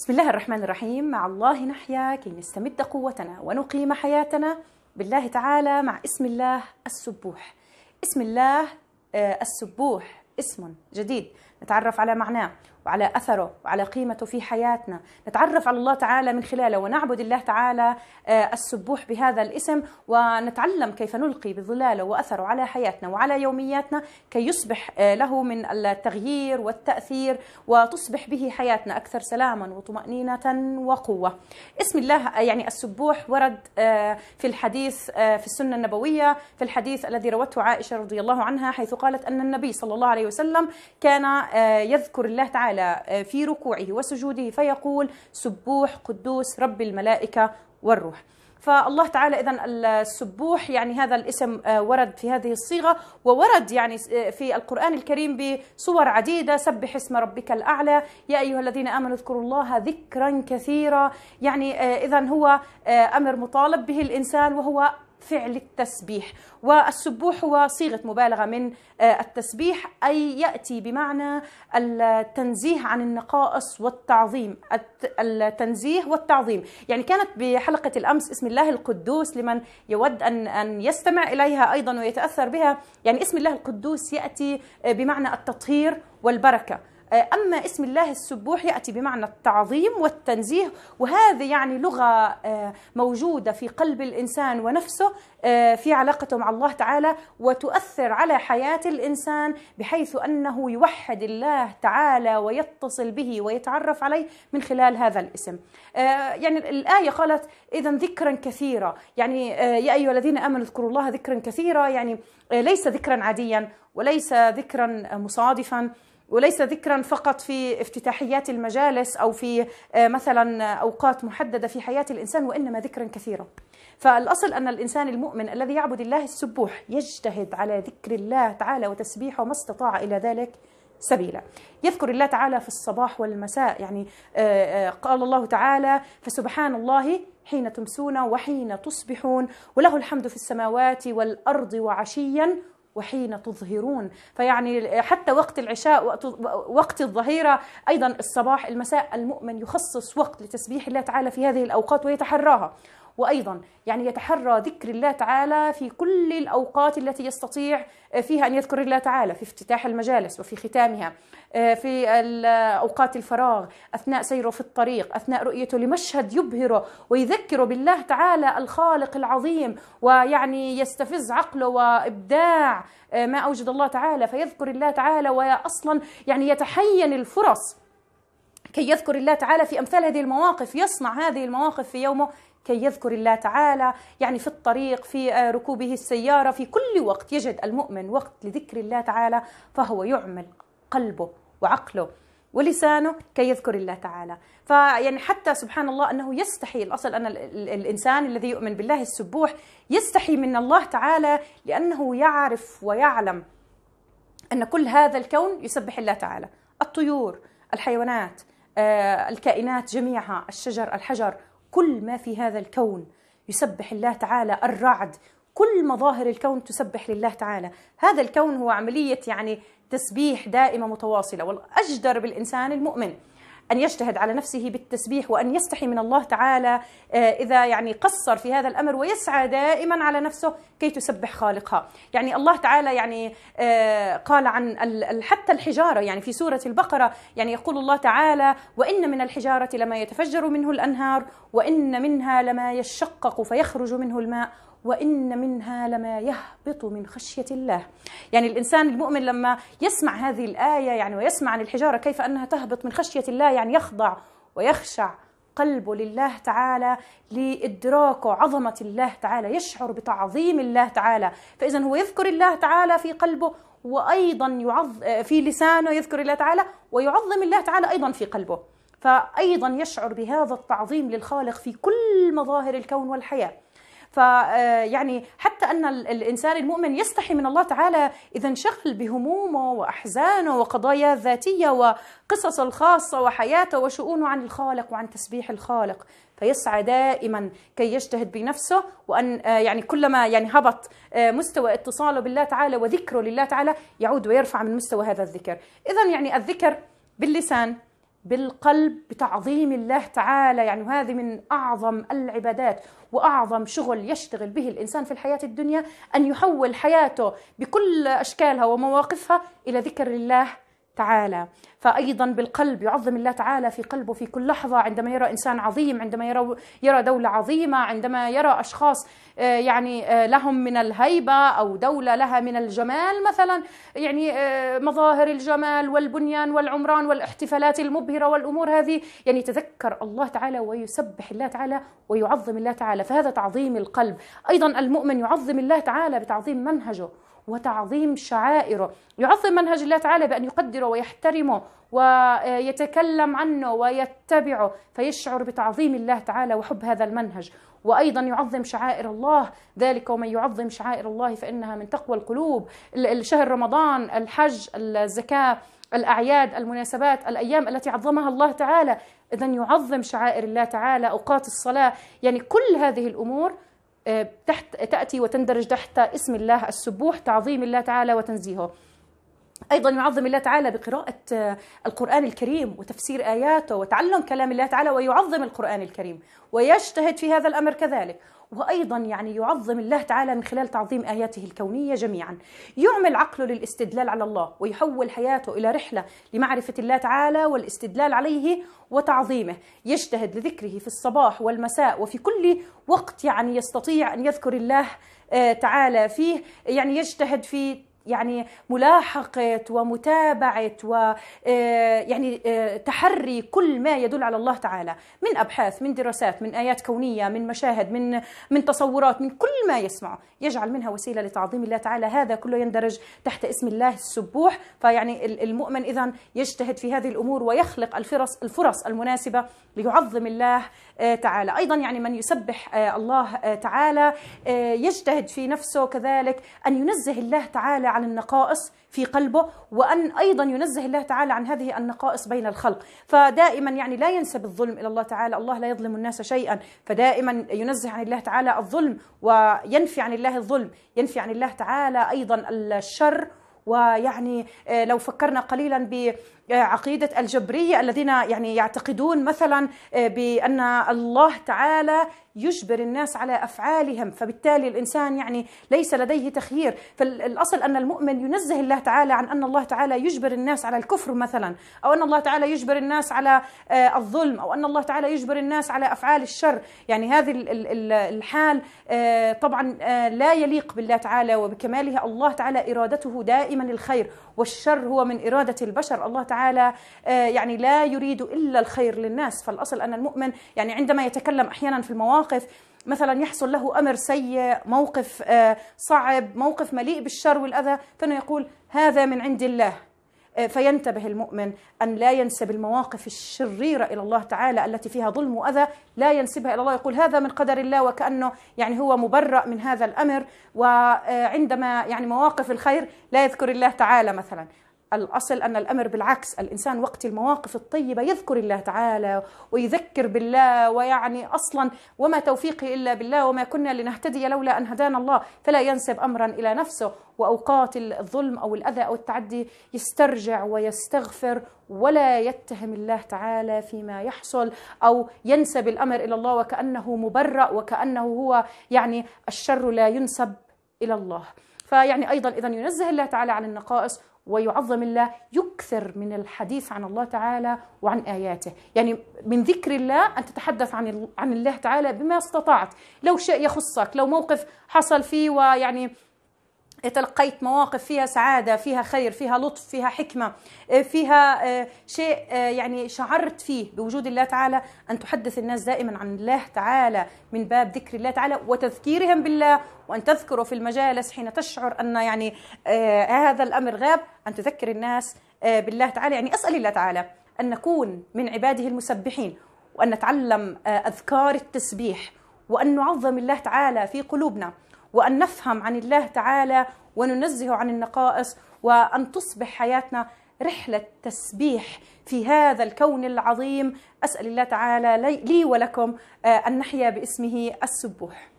بسم الله الرحمن الرحيم. مع الله نحيا كي نستمد قوتنا ونقيم حياتنا. بالله تعالى مع اسم الله السبوح. اسم الله آه، السبوح. اسم جديد. نتعرف على معناه وعلى أثره وعلى قيمته في حياتنا، نتعرف على الله تعالى من خلاله ونعبد الله تعالى آه، السبوح بهذا الاسم ونتعلم كيف نلقي بظلاله وأثره على حياتنا وعلى يومياتنا كي يصبح آه، له من التغيير والتأثير وتصبح به حياتنا أكثر سلاما وطمأنينة وقوة. اسم الله يعني السبوح ورد آه، في الحديث في السنة النبوية في الحديث الذي روته عائشة رضي الله عنها حيث قالت أن النبي صلى الله عليه وسلم كان يذكر الله تعالى تعالى في ركوعه وسجوده فيقول سبوح قدوس رب الملائكة والروح. فالله تعالى اذا السبوح يعني هذا الاسم ورد في هذه الصيغة وورد يعني في القرآن الكريم بصور عديدة سبح اسم ربك الأعلى. يا أيها الذين آمنوا اذكروا الله ذكرا كثيرا. يعني اذا هو أمر مطالب به الإنسان وهو فعل التسبيح والسبوح هو صيغة مبالغة من آه، التسبيح أي يأتي بمعنى التنزيه عن النقائص والتعظيم. التنزيه والتعظيم. يعني كانت بحلقة الأمس اسم الله القدوس لمن يود أن أن يستمع إليها أيضا ويتأثر بها. يعني اسم الله القدوس يأتي آه، بمعنى التطهير والبركة. أما اسم الله السبوح يأتي بمعنى التعظيم والتنزيه وهذه يعني لغة آه، موجودة في قلب الإنسان ونفسه آه، في علاقته مع الله تعالى وتؤثر على حياة الإنسان بحيث أنه يوحد الله تعالى ويتصل به ويتعرف عليه من خلال هذا الاسم. يعني الآية قالت إذا ذكرا كثيرا. يعني يا أيها الذين آمنوا اذكروا الله ذكرا كثيرا يعني ليس ذكرا عاديا وليس ذكرا مصادفا. وليس ذكرا فقط في افتتاحيات المجالس أو في آه، مثلا أوقات محددة في حياة الإنسان وإنما ذكرا كثيرا. فالأصل أن الإنسان المؤمن الذي يعبد الله السبوح يجتهد على ذكر الله تعالى وتسبيحه ما استطاع إلى ذلك سبيلا يذكر الله تعالى في الصباح والمساء يعني آه، آه، قال الله تعالى فسبحان الله حين تمسون وحين تصبحون وله الحمد في السماوات والأرض وعشيا وحين تظهرون. فيعني حتى وقت العشاء وقت, وقت الظهيرة أيضا الصباح المساء المؤمن يخصص وقت لتسبيح الله تعالى في هذه الأوقات ويتحراها. وأيضا يعني يتحرى ذكر الله تعالى في كل الأوقات التي يستطيع فيها أن يذكر الله تعالى في افتتاح المجالس وفي ختامها في اوقات الفراغ أثناء سيره في الطريق أثناء رؤيته لمشهد يبهره ويذكره بالله تعالى الخالق العظيم ويعني يستفز عقله وإبداع ما أوجد الله تعالى فيذكر الله تعالى واصلا يعني يتحين الفرص. كي يذكر الله تعالى في أمثال هذه المواقف يصنع هذه المواقف في يومه كي يذكر الله تعالى يعني في الطريق في آه، ركوبه السيارة في كل وقت يجد المؤمن وقت لذكر الله تعالى فهو يعمل قلبه وعقله ولسانه كي يذكر الله تعالى. فيعني حتى سبحان الله أنه يستحي الأصل أن الإنسان الذي يؤمن بالله السبوح يستحي من الله تعالى لأنه يعرف ويعلم أن كل هذا الكون يسبح الله تعالى. الطيور الحيوانات آه، الكائنات جميعها الشجر الحجر كل ما في هذا الكون يسبح الله تعالى الرعد كل مظاهر الكون تسبح لله تعالى. هذا الكون هو عملية يعني تسبيح دائمة متواصلة والأجدر بالإنسان المؤمن. أن يجتهد على نفسه بالتسبيح وأن يستحي من الله تعالى آه، إذا يعني قصر في هذا الأمر ويسعى دائما على نفسه كي تسبح خالقها. يعني الله تعالى يعني آه، قال عن حتى الحجارة يعني في سورة البقرة يعني يقول الله تعالى وإن من الحجارة لما يتفجر منه الأنهار وإن منها لما يشقق فيخرج منه الماء وإن منها لما يهبط من خشية الله. يعني الإنسان المؤمن لما يسمع هذه الآية يعني ويسمع عن الحجارة كيف أنها تهبط من خشية الله يعني يخضع ويخشع قلبه لله تعالى لإدراكه عظمة الله تعالى يشعر بتعظيم الله تعالى. فإذا هو يذكر الله تعالى في قلبه وأيضا يعظ في لسانه يذكر الله تعالى ويعظم الله تعالى أيضا في قلبه. فأيضا يشعر بهذا التعظيم للخالق في كل مظاهر الكون والحياة. فيعني حتى أن الإنسان المؤمن يستحي من الله تعالى إذا انشغل بهمومه وأحزانه وقضايا ذاتية وقصص الخاصة وحياته وشؤونه عن الخالق وعن تسبيح الخالق. فيسعى دائما كي يجتهد بنفسه وأن يعني كلما يعني هبط مستوى اتصاله بالله تعالى وذكره لله تعالى يعود ويرفع من مستوى هذا الذكر. اذا يعني الذكر باللسان بالقلب بتعظيم الله تعالى. يعني وهذه من أعظم العبادات وأعظم شغل يشتغل به الإنسان في الحياة الدنيا أن يحول حياته بكل أشكالها ومواقفها إلى ذكر الله تعالى. فأيضا بالقلب يعظم الله تعالى في قلبه في كل لحظة. عندما يرى إنسان عظيم عندما يرى, يرى دولة عظيمة عندما يرى أشخاص آه، يعني آه، لهم من الهيبة أو دولة لها من الجمال مثلا. يعني آه، مظاهر الجمال والبنيان والعمران والاحتفالات المبهرة والأمور هذه. يعني يتذكر الله تعالى ويسبح الله تعالى ويعظم الله تعالى. فهذا تعظيم القلب. أيضا المؤمن يعظم الله تعالى بتعظيم منهجه. وتعظيم شعائره. يعظم منهج الله تعالى بأن يقدره ويحترمه ويتكلم عنه ويتبعه فيشعر بتعظيم الله تعالى وحب هذا المنهج. وأيضا يعظم شعائر الله. ذلك ومن يعظم شعائر الله فإنها من تقوى القلوب. الشهر رمضان الحج الزكاة الأعياد المناسبات الأيام التي عظمها الله تعالى. اذا يعظم شعائر الله تعالى أوقات الصلاة. يعني كل هذه الأمور تحت تأتي وتندرج تحت اسم الله السبوح تعظيم الله تعالى وتنزيهه. أيضا يعظم الله تعالى بقراءة آه، القرآن الكريم وتفسير آياته وتعلم كلام الله تعالى ويعظم القرآن الكريم ويجتهد في هذا الأمر كذلك. وأيضا يعني يعظم الله تعالى من خلال تعظيم آياته الكونية جميعا. يعمل عقله للاستدلال على الله ويحول حياته إلى رحلة لمعرفة الله تعالى والاستدلال عليه وتعظيمه. يجتهد لذكره في الصباح والمساء وفي كل وقت يعني يستطيع أن يذكر الله آه، تعالى فيه. يعني يجتهد في يعني ملاحقة ومتابعة و آه، يعني آه، تحري كل ما يدل على الله تعالى. من أبحاث من دراسات من آيات كونية من مشاهد من من تصورات من كل ما يسمعه يجعل منها وسيلة لتعظيم الله تعالى. هذا كله يندرج تحت اسم الله السبوح. فيعني المؤمن إذا يجتهد في هذه الأمور ويخلق الفرص الفرص المناسبة ليعظم الله آه، تعالى. أيضا يعني من يسبح الله تعالى يجتهد في نفسه كذلك أن ينزه الله تعالى عن النقائص في قلبه وأن أيضا ينزه الله تعالى عن هذه النقائص بين الخلق. فدائما يعني لا ينسب الظلم إلى الله تعالى الله لا يظلم الناس شيئا. فدائما ينزه عن الله تعالى الظلم وينفي عن الله الظلم ينفي عن الله تعالى أيضا الشر. ويعني آه، لو فكرنا قليلا بعقيدة الجبرية الذين يعني يعتقدون مثلا آه، بأن الله تعالى يجبر الناس على أفعالهم فبالتالي الإنسان يعني ليس لديه تخيير. فالأصل أن المؤمن ينزه الله تعالى عن أن الله تعالى يجبر الناس على الكفر مثلا أو أن الله تعالى يجبر الناس على آه، الظلم أو أن الله تعالى يجبر الناس على أفعال الشر. يعني هذه الحال آه، طبعا آه، لا يليق بالله تعالى وبكماله. الله تعالى إرادته دائما الخير والشر هو من إرادة البشر. الله تعالى يعني لا يريد إلا الخير للناس. فالأصل أن المؤمن يعني عندما يتكلم أحيانا في المواقف مواقف مثلا يحصل له أمر سيء موقف آه، صعب موقف مليء بالشر والأذى فإنه يقول هذا من عند الله. آه، فينتبه المؤمن أن لا ينسب المواقف الشريرة إلى الله تعالى التي فيها ظلم وأذى لا ينسبها إلى الله. يقول هذا من قدر الله وكأنه يعني هو مبرأ من هذا الأمر وعندما يعني مواقف الخير لا يذكر الله تعالى مثلا. الأصل أن الأمر بالعكس الإنسان وقت المواقف الطيبة يذكر الله تعالى ويذكر بالله ويعني أصلا وما توفيقي إلا بالله وما كنا لنهتدي لولا أن هدانا الله. فلا ينسب أمرا إلى نفسه وأوقات الظلم أو الأذى أو التعدي يسترجع ويستغفر ولا يتهم الله تعالى فيما يحصل أو ينسب الأمر إلى الله وكأنه مبرأ وكأنه هو يعني الشر لا ينسب إلى الله. فيعني أيضا إذا ينزه الله تعالى عن النقائص ويعظم الله يكثر من الحديث عن الله تعالى وعن آياته. يعني من ذكر الله أن تتحدث عن عن الله تعالى بما استطعت. لو شيء يخصك لو موقف حصل فيه ويعني تلقيت مواقف فيها سعادة فيها خير فيها لطف فيها حكمة فيها آه، شيء آه، يعني شعرت فيه بوجود الله تعالى. أن تحدث الناس دائما عن الله تعالى من باب ذكر الله تعالى وتذكيرهم بالله. وأن تذكره في المجالس حين تشعر أن يعني آه، هذا الأمر غاب. أن تذكر الناس بالله تعالى. يعني أسأل الله تعالى أن نكون من عباده المسبحين. وأن نتعلم أذكار التسبيح. وأن نعظم الله تعالى في قلوبنا. وأن نفهم عن الله تعالى وننزه عن النقائص وأن تصبح حياتنا رحلة تسبيح في هذا الكون العظيم. أسأل الله تعالى لي ولكم آه، أن نحيا باسمه السبوح.